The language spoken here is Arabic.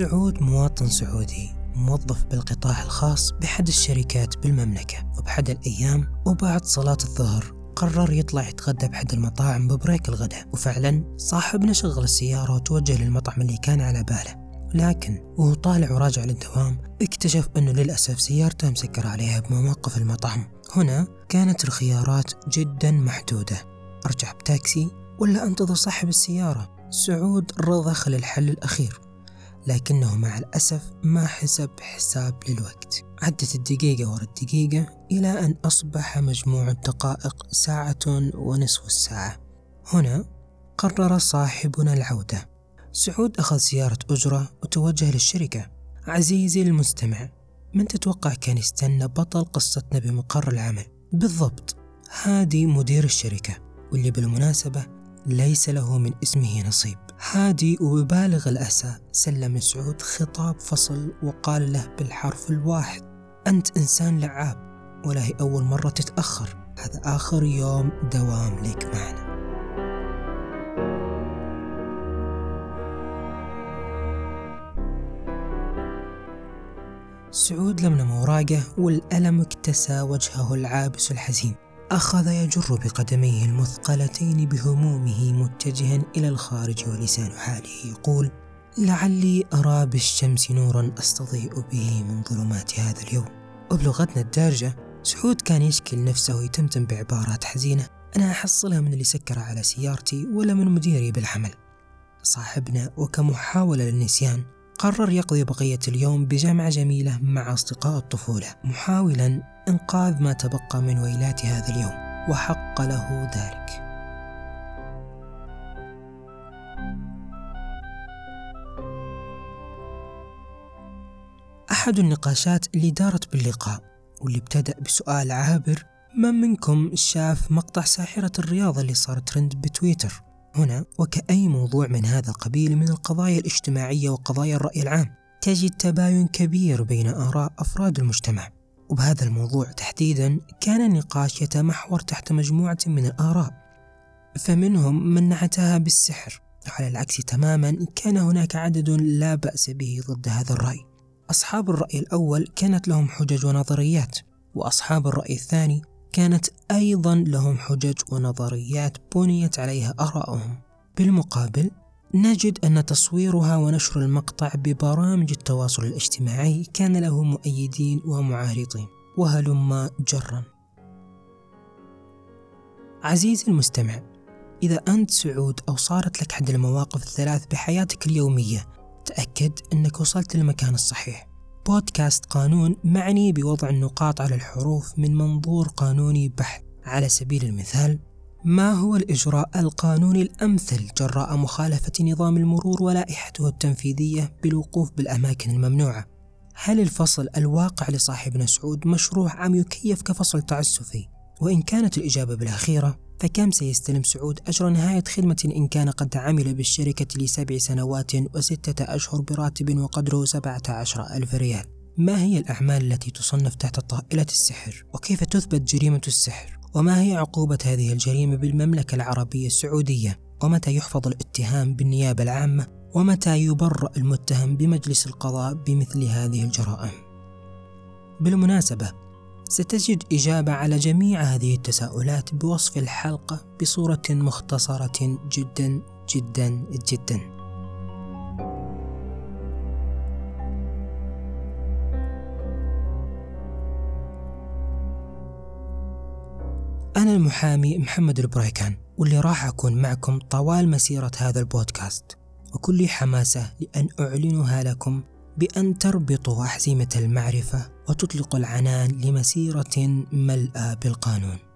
سعود مواطن سعودي موظف بالقطاع الخاص بأحد الشركات بالمملكة. وبحد الأيام وبعد صلاة الظهر قرر يطلع يتغدى بحد المطاعم ببريك الغداء. وفعلا صاحبنا شغل السيارة وتوجه للمطعم اللي كان على باله. لكن وهو طالع وراجع للدوام اكتشف أنه للأسف سيارته مسكر عليها بمواقف المطعم. هنا كانت الخيارات جدا محدودة. أرجع بتاكسي ولا أنتظر صاحب السيارة؟ سعود رضخ للحل الأخير. لكنه مع الأسف ما حسب حساب للوقت. عدت الدقيقة ورا الدقيقة إلى أن أصبح مجموع الدقائق ساعة ونصف الساعة. هنا قرر صاحبنا العودة. سعود أخذ سيارة أجرة وتوجه للشركة. عزيزي المستمع من تتوقع كان يستنى بطل قصتنا بمقر العمل؟ بالضبط هادي مدير الشركة. واللي بالمناسبة ليس له من اسمه نصيب. هادي وببالغ الأسى سلم سعود خطاب فصل وقال له بالحرف الواحد أنت إنسان لعاب ولا هي أول مرة تتأخر. هذا آخر يوم دوام لك معنا. سعود لملم أوراقه والألم اكتسى وجهه العابس الحزين. أخذ يجر بقدميه المثقلتين بهمومه متجها إلى الخارج ولسان حاله يقول لعلي أرى بالشمس نورا أستضيء به من ظلمات هذا اليوم. وبلغتنا الدارجة سعود كان يشكل نفسه ويتمتم بعبارات حزينة. أنا أحصلها من اللي سكر على سيارتي ولا من مديري بالحمل صاحبنا وكمحاولة للنسيان قرر يقضي بقية اليوم بجامعة جميلة مع أصدقاء الطفولة محاولا إنقاذ ما تبقى من ويلات هذا اليوم وحق له ذلك. أحد النقاشات اللي دارت باللقاء واللي ابتدأ بسؤال عابر من منكم شاف مقطع ساحرة الرياض اللي صار ترند بتويتر؟ هنا وكأي موضوع من هذا القبيل من القضايا الاجتماعية وقضايا الرأي العام تجد تباين كبير بين آراء أفراد المجتمع. وبهذا الموضوع تحديدا كان النقاش يتمحور تحت مجموعة من الآراء فمنهم من نعتها بالسحر. على العكس تماما كان هناك عدد لا بأس به ضد هذا الرأي. أصحاب الرأي الأول كانت لهم حجج ونظريات وأصحاب الرأي الثاني كانت أيضا لهم حجج ونظريات بنيت عليها آراءهم بالمقابل نجد أن تصويرها ونشر المقطع ببرامج التواصل الاجتماعي كان له مؤيدين ومعارضين وهلم جرا. عزيزي المستمع إذا أنت سعود أو صارت لك حد المواقف الثلاث بحياتك اليومية تأكد أنك وصلت للمكان الصحيح. بودكاست قانون معني بوضع النقاط على الحروف من منظور قانوني بحت على سبيل المثال ما هو الإجراء القانوني الأمثل جراء مخالفة نظام المرور ولائحته التنفيذية بالوقوف بالأماكن الممنوعة؟ هل الفصل الواقع لصاحبنا سعود مشروع أم يكيف كفصل تعسفي؟ وإن كانت الإجابة بالأخيرة فكم سيستلم سعود أجر نهاية خدمة إن كان قد عمل بالشركة لسبع سنوات وستة أشهر براتب وقدره سبعة عشر ألف ريال ما هي الأعمال التي تصنف تحت طائلة السحر؟ وكيف تثبت جريمة السحر؟ وما هي عقوبة هذه الجريمة بالمملكة العربية السعودية؟ ومتى يحفظ الاتهام بالنيابة العامة؟ ومتى يبرأ المتهم بمجلس القضاء بمثل هذه الجرائم؟ بالمناسبة ستجد إجابة على جميع هذه التساؤلات بوصف الحلقة بصورة مختصرة جدا جدا جدا. أنا المحامي محمد البريكان واللي راح أكون معكم طوال مسيرة هذا البودكاست وكل حماسة لأن أعلنها لكم بأن تربطوا أحزمة المعرفة وتطلقوا العنان لمسيرة ملأى بالقانون.